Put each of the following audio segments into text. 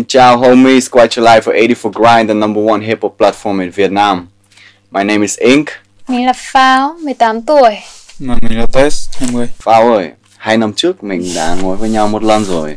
Xin chào homies, quay trở lại với 84 Grind, the number one hip hop platform in Vietnam. My name is Ink. Mình là Pháo, 18 tuổi. Mà mình là Test, 20 Pháo ơi, hai năm trước mình đã ngồi với nhau một lần rồi.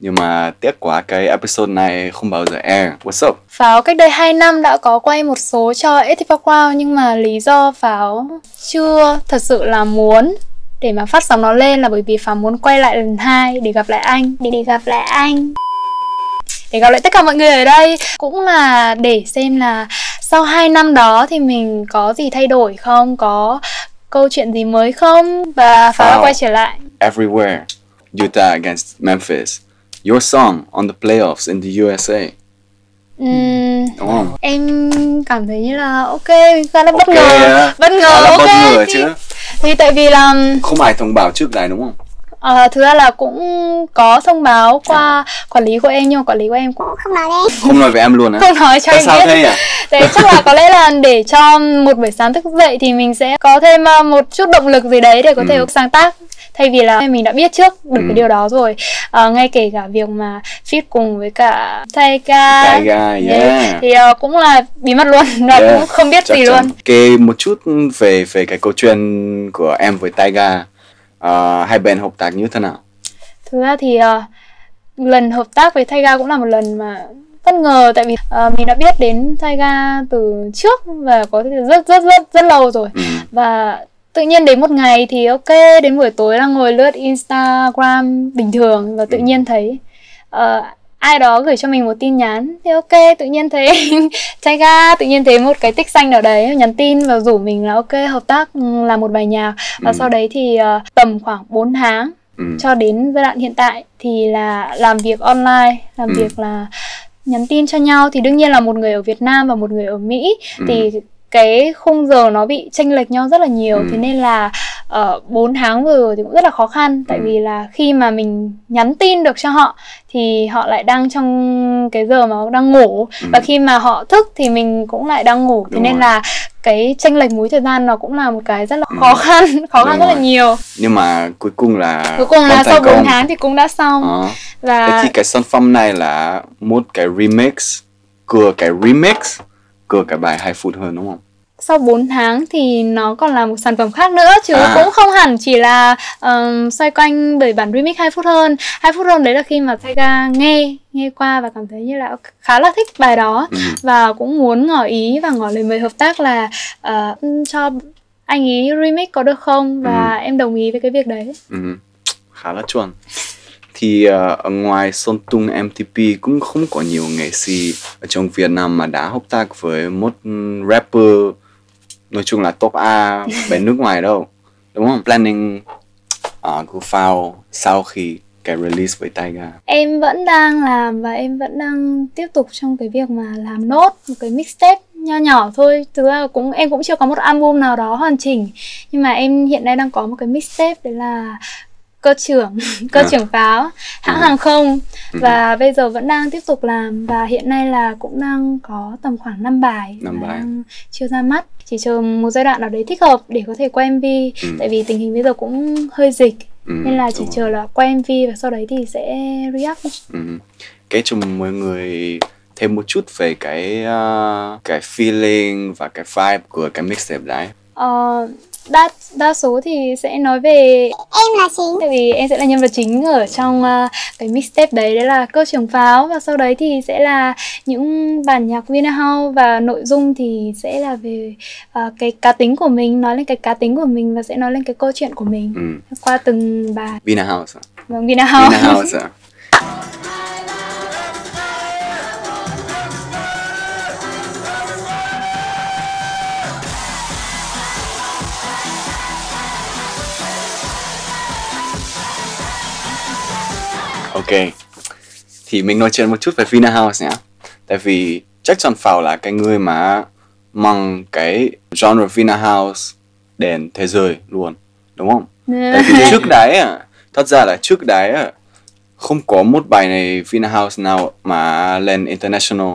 Nhưng mà tiếc quá cái episode này không bao giờ air. What's up? Pháo cách đây 2 năm đã có quay một số cho 84 Background nhưng mà lý do Pháo chưa thật sự là muốn để mà phát sóng nó lên là bởi vì Pháo muốn quay lại lần hai để gặp lại anh, để, để gặp lại anh để gặp lại tất cả mọi người ở đây cũng là để xem là sau 2 năm đó thì mình có gì thay đổi không có câu chuyện gì mới không và pháo Wow. quay trở lại Everywhere. Utah against Memphis. Your song on the playoffs in the USA. Ừm, Đúng không? em cảm thấy như là ok mình khá là bất Ok ngờ á. bất ngờ là ok bất ngờ thì, chứ. thì tại vì là Không ai thông báo trước đấy đúng không? Ờ, thực ra là cũng có thông báo qua quản lý của em nhưng mà quản lý của em cũng không nói đây Không nói với em luôn á. không nói cho Tại em sao biết thế à? Đấy chắc là có lẽ là để cho một buổi sáng thức dậy thì mình sẽ có thêm ờ, một chút động lực gì đấy để có thể Ừ. sáng tác thay vì là mình đã biết trước được Ừ. cái điều đó rồi Ờ, ngay kể cả việc mà feat cùng với cả Taika Taiga, yeah. thì ờ, cũng là bí mật luôn và Yeah, cũng không biết chắc gì chắn. luôn Kể một chút về về cái câu chuyện của em với Taiga. Ờ, hai bên hợp tác như thế nào? thực ra thì ờ, lần hợp tác với Taiga cũng là một lần mà bất ngờ tại vì ờ, mình đã biết đến Taiga từ trước và có rất rất rất rất lâu rồi Ừ. và tự nhiên đến một ngày thì ok đến buổi tối đang ngồi lướt Instagram bình thường và tự Ừ. nhiên thấy ờ, ai đó gửi cho mình một tin nhắn thì ok tự nhiên thấy Taiga tự nhiên thấy một cái tích xanh ở đấy nhắn tin và rủ mình là ok hợp tác ừ, làm một bài nhạc và Ừ. sau đấy thì ờ, tầm khoảng 4 tháng Ừ. cho đến giai đoạn hiện tại thì là làm việc online làm Ừ. việc là nhắn tin cho nhau thì đương nhiên là một người ở Việt Nam và một người ở Mỹ Ừ. thì cái khung giờ nó bị chênh lệch nhau rất là nhiều Ừ. thế nên là ở 4 tháng vừa rồi thì cũng rất là khó khăn tại Ừ. vì là khi mà mình nhắn tin được cho họ thì họ lại đang trong cái giờ mà đang ngủ Ừ. và khi mà họ thức thì mình cũng lại đang ngủ thế Đúng nên rồi. là cái chênh lệch múi thời gian nó cũng là một cái rất là Ừ. khó khăn khó khăn rất là rồi. nhiều Nhưng mà cuối cùng là cuối cùng là sau thành 4 công. tháng thì cũng đã xong Ờ. và Thế thì cái sản phẩm này là một cái remix của cái remix của cái bài 2 phút hơn đúng không? Sau 4 tháng thì nó còn là một sản phẩm khác nữa chứ À. cũng không hẳn chỉ là um, xoay quanh bởi bản remix 2 phút hơn 2 phút hơn đấy là khi mà Sega nghe nghe qua và cảm thấy như là khá là thích bài đó Ừ. và cũng muốn ngỏ ý và ngỏ lời mời hợp tác là "Ừ, cho anh ý remix có được không và em đồng ý với cái việc đấy Ừ. Khá là chuẩn. Thì ờ, ở ngoài Sơn Tùng MTP cũng không có nhiều nghệ sĩ ở trong Việt Nam mà đã hợp tác với một ừ, rapper nói chung là top A về nước ngoài đâu. Đúng không? Planning uh, của Fao sau khi cái release với Taiga. em vẫn đang làm và em vẫn đang tiếp tục trong cái việc mà làm nốt một cái mixtape nho nhỏ thôi thực ra cũng em cũng chưa có một album nào đó hoàn chỉnh nhưng mà em hiện nay đang có một cái mixtape đấy là cơ trưởng cơ À. trưởng pháo hãng Ừ. hàng không Ừ. và bây giờ vẫn đang tiếp tục làm và hiện nay là cũng đang có tầm khoảng 5 bài Năm và bài. đang chưa ra mắt chỉ chờ một giai đoạn nào đấy thích hợp để có thể quay MV Ừ. tại vì tình hình bây giờ cũng hơi dịch Ừ, nên là chỉ chờ là quay MV và sau đấy thì sẽ react Ừ. Kể cho mọi người thêm một chút về cái ờ, cái feeling và cái vibe của cái mixtape đấy. Ờ, đa đa số thì sẽ nói về em là chính tại vì em sẽ là nhân vật chính ở trong ờ, cái mixtape đấy đấy là cơ trưởng pháo và sau đấy thì sẽ là những bản nhạc Vinahouse và nội dung thì sẽ là về ờ, cái cá tính của mình nói lên cái cá tính của mình và sẽ nói lên cái câu chuyện của mình Ừ. qua từng bài Vina House. à? vâng Vinahouse Ok. Thì mình nói chuyện một chút về Vina House nhé. Tại vì chắc chắn Phào là cái người mà mang cái genre Vina House đến thế giới luôn. Đúng không? Tại vì trước đấy à, thật ra là trước đấy à, không có một bài này Vina House nào mà lên international.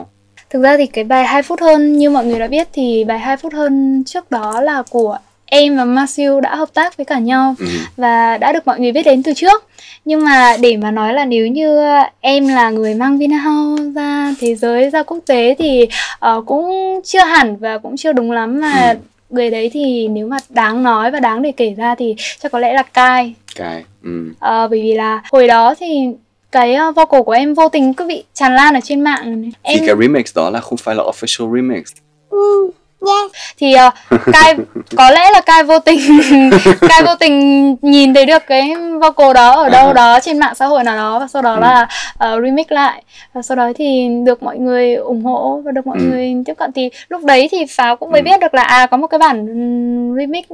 Thực ra thì cái bài 2 phút hơn như mọi người đã biết thì bài 2 phút hơn trước đó là của em và Matthew đã hợp tác với cả nhau ừ. và đã được mọi người biết đến từ trước nhưng mà để mà nói là nếu như em là người mang Vinahouse ra thế giới ra quốc tế thì uh, cũng chưa hẳn và cũng chưa đúng lắm mà Ừ. người đấy thì nếu mà đáng nói và đáng để kể ra thì chắc có lẽ là Kai cái ừ. Ờ, bởi vì là hồi đó thì cái uh, vocal của em vô tình cứ bị tràn lan ở trên mạng em thì cái remix đó là không phải là official remix Ừ, yes. thì uh, Kai có lẽ là Kai vô tình Kai vô tình nhìn thấy được cái vocal đó ở đâu À. đó trên mạng xã hội nào đó và sau đó Ừ. là uh, remix lại và sau đó thì được mọi người ủng hộ và được mọi Ừ. người tiếp cận thì lúc đấy thì pháo cũng mới Ừ. biết được là à có một cái bản remix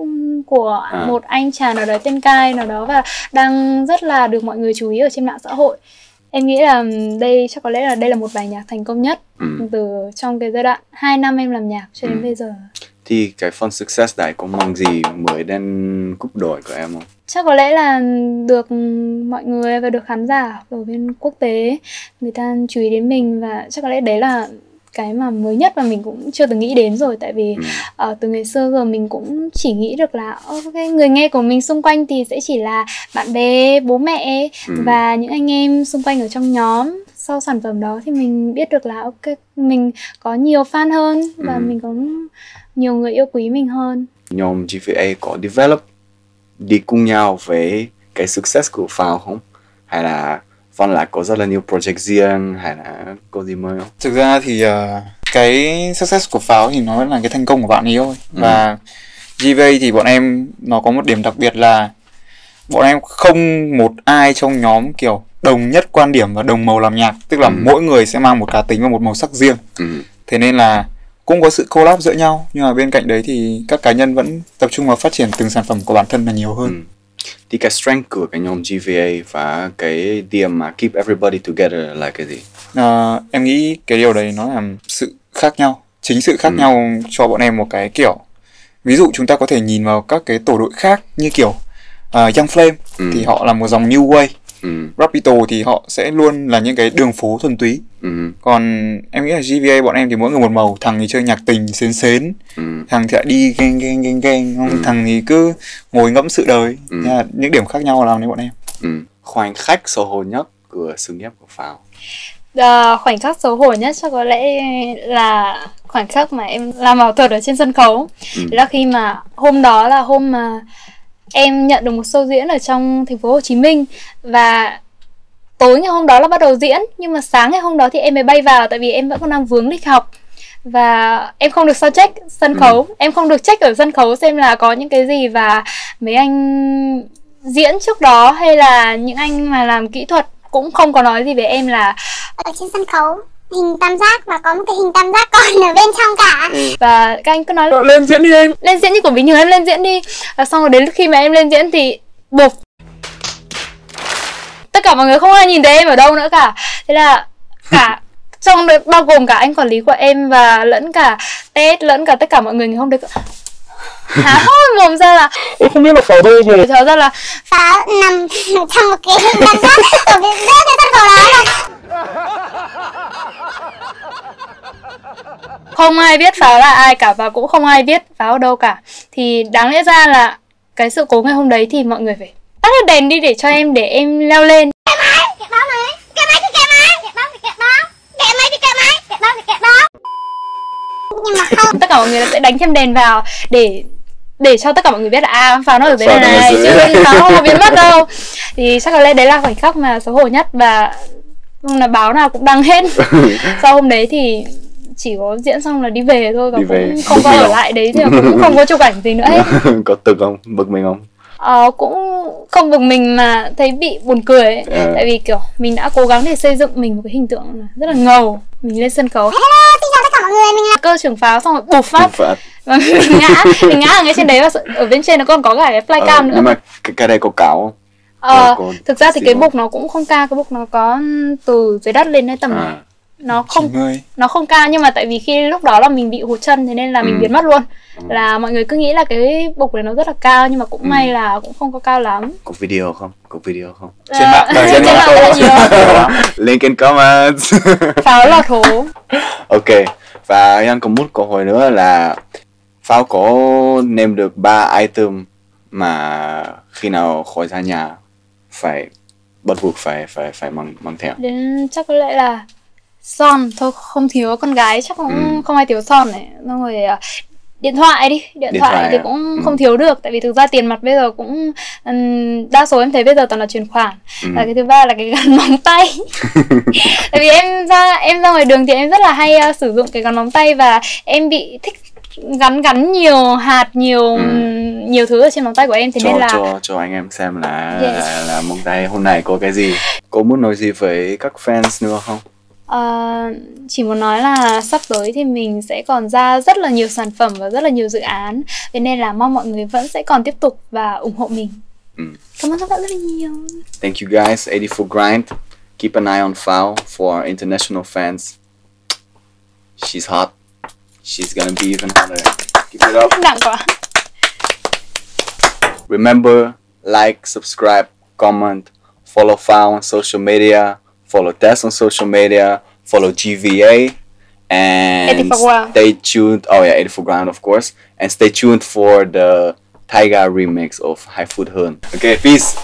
của À. một anh chàng nào đó tên Kai nào đó và đang rất là được mọi người chú ý ở trên mạng xã hội em nghĩ là đây chắc có lẽ là đây là một bài nhạc thành công nhất ừ. từ trong cái giai đoạn 2 năm em làm nhạc cho đến Ừ. bây giờ thì cái phần success đấy có mong gì mới đến cúp đội của em không chắc có lẽ là được mọi người và được khán giả ở bên quốc tế người ta chú ý đến mình và chắc có lẽ đấy là cái mà mới nhất mà mình cũng chưa từng nghĩ đến rồi tại vì ừ. ờ, từ ngày xưa giờ mình cũng chỉ nghĩ được là ok người nghe của mình xung quanh thì sẽ chỉ là bạn bè bố mẹ Ừ. và những anh em xung quanh ở trong nhóm sau sản phẩm đó thì mình biết được là ok mình có nhiều fan hơn và Ừ. mình có nhiều người yêu quý mình hơn nhóm GVA có develop đi cùng nhau với cái success của Phao không hay là Von là có rất là nhiều project riêng hay là có gì mới không Thực ra thì ờ, cái success của Pháo thì nó là cái thành công của bạn ấy thôi Ừ. Và GVA thì bọn em nó có một điểm đặc biệt là Bọn em không một ai trong nhóm kiểu đồng nhất quan điểm và đồng màu làm nhạc Tức là Ừ. mỗi người sẽ mang một cá tính và một màu sắc riêng ừ. Thế nên là cũng có sự collab giữa nhau Nhưng mà bên cạnh đấy thì các cá nhân vẫn tập trung vào phát triển từng sản phẩm của bản thân là nhiều hơn Ừ. thì cái strength của cái nhóm GVA và cái điểm mà keep everybody together là cái gì Ờ, em nghĩ cái điều đấy nó là sự khác nhau chính sự khác Ừ. nhau cho bọn em một cái kiểu ví dụ chúng ta có thể nhìn vào các cái tổ đội khác như kiểu uh, Young Flame Ừ. thì họ là một dòng new wave ừ. Rapido thì họ sẽ luôn là những cái đường phố thuần túy Ừ. còn em nghĩ là GVA bọn em thì mỗi người một màu thằng thì chơi nhạc tình xến xến Ừ. thằng thì lại đi geng geng geng geng Ừ. thằng thì cứ ngồi ngẫm sự đời Ừ. Thế là những điểm khác nhau làm nên bọn em Ừ. khoảnh khắc xấu hổ nhất của sự nghiệp của Phao Ờ, khoảnh khắc xấu hổ nhất chắc có lẽ là khoảnh khắc mà em làm ảo thuật ở trên sân khấu Ừ. Là khi mà hôm đó là hôm mà em nhận được một show diễn ở trong thành phố Hồ Chí Minh và tối ngày hôm đó là bắt đầu diễn nhưng mà sáng ngày hôm đó thì em mới bay vào tại vì em vẫn còn đang vướng lịch học và em không được sao check sân Ừ. khấu em không được check ở sân khấu xem là có những cái gì và mấy anh diễn trước đó hay là những anh mà làm kỹ thuật cũng không có nói gì với em là Ở trên sân khấu hình tam giác và có một cái hình tam giác còn ở bên trong cả. và các anh cứ nói là lên diễn đi em. Lên diễn như của bình thường em lên diễn đi. Và xong rồi đến khi mà em lên diễn thì bụp. Tất cả mọi người không ai nhìn thấy em ở đâu nữa cả. Thế là cả trong đấy bao gồm cả anh quản lý của em và lẫn cả Tết lẫn cả tất cả mọi người ngày hôm đấy há hốc mồm ra là Em không biết là pháo đâu rồi trở ra là Pháo nằm trong một cái hình tam giác ở bên giữa cái sân khấu đó. Không ai biết pháo là ai cả và cũng không ai biết pháo ở đâu cả. Thì đáng lẽ ra là cái sự cố ngày hôm đấy thì mọi người phải tắt hết đèn đi để cho em để em leo lên. Kệ báo này, kệ máy thì kệ máy, kệ báo thì kệ báo, kệ máy thì kệ máy, kệ báo thì kệ báo. Nhưng mà không, tất cả mọi người sẽ đánh thêm đèn vào để để cho tất cả mọi người biết là à pháo nó ở Pháo này này chứ pháo không có biến mất đâu. Thì chắc có lẽ đấy là khoảnh khắc mà xấu hổ nhất và là báo nào cũng đăng hết. Sau hôm đấy thì chỉ có diễn xong là đi về thôi và Đi về. cũng không có ở lại đấy thì cũng không có chụp ảnh gì nữa hết. Có tức không? Bực mình không? Ờ, cũng không bực mình mà thấy bị buồn cười ấy. Ờ. tại vì kiểu mình đã cố gắng để xây dựng mình một cái hình tượng rất là ngầu. Mình lên sân khấu. Hello, xin chào tất cả mọi người, mình là cơ trưởng pháo xong rồi bụp phát. Và mình ngã mình ngã ở ngay trên đấy và ở bên trên nó còn có cả cái Ờ, flycam nữa nhưng mà cái, cái đây có cáo không? Ờ, thực ra thì cái bục nó cũng không cao cái bục nó có từ dưới đất lên đến tầm à, nó không 90 nó không cao nhưng mà tại vì khi lúc đó là mình bị hụt chân thế nên là mình Ừ. biến mất luôn. Là mọi người cứ nghĩ là cái bục này nó rất là cao nhưng mà cũng Ừ. may là cũng không có cao lắm. Có video không? Có video không? Trên mạng- Ờ, trên mạng là nhiều. Link in comments. Pháo lọt hố ok. Và Yan có một câu hỏi nữa là Pháo có name được ba item mà khi nào khỏi ra nhà phải bắt buộc phải phải phải mang mang theo. đến chắc có lẽ là son thôi không thiếu con gái chắc cũng Ừ. không ai thiếu son này xong rồi à, điện thoại đi điện, Điện thoại thoại thì à? cũng Ừ. không thiếu được tại vì thực ra tiền mặt bây giờ cũng đa số em thấy bây giờ toàn là chuyển khoản Ừ. và cái thứ ba là cái gắn móng tay tại vì em ra em ra ngoài đường thì em rất là hay à, sử dụng cái gắn móng tay và em bị thích gắn gắn nhiều hạt nhiều Ừ. nhiều thứ ở trên móng tay của em thế cho nên là cho cho anh em xem là Yes. là, là mông tay hôm nay có cái gì. Có muốn nói gì với các fans nữa không? Ờ, chỉ muốn nói là sắp tới thì mình sẽ còn ra rất là nhiều sản phẩm và rất là nhiều dự án Thế nên là mong mọi người vẫn sẽ còn tiếp tục và ủng hộ mình Ừ. Cảm ơn các bạn rất là nhiều Thank you guys, 84 Grind. Keep an eye on Foul for our international fans. She's hot. She's gonna be even hotter. Keep it up. Nặng quá Remember, like, subscribe, comment, follow Foul on social media, follow Tess on social media, follow GVA, and stay tuned. Oh yeah, 84 Ground, of course, and stay tuned for the Tiger remix of High Food Hun. Okay, peace.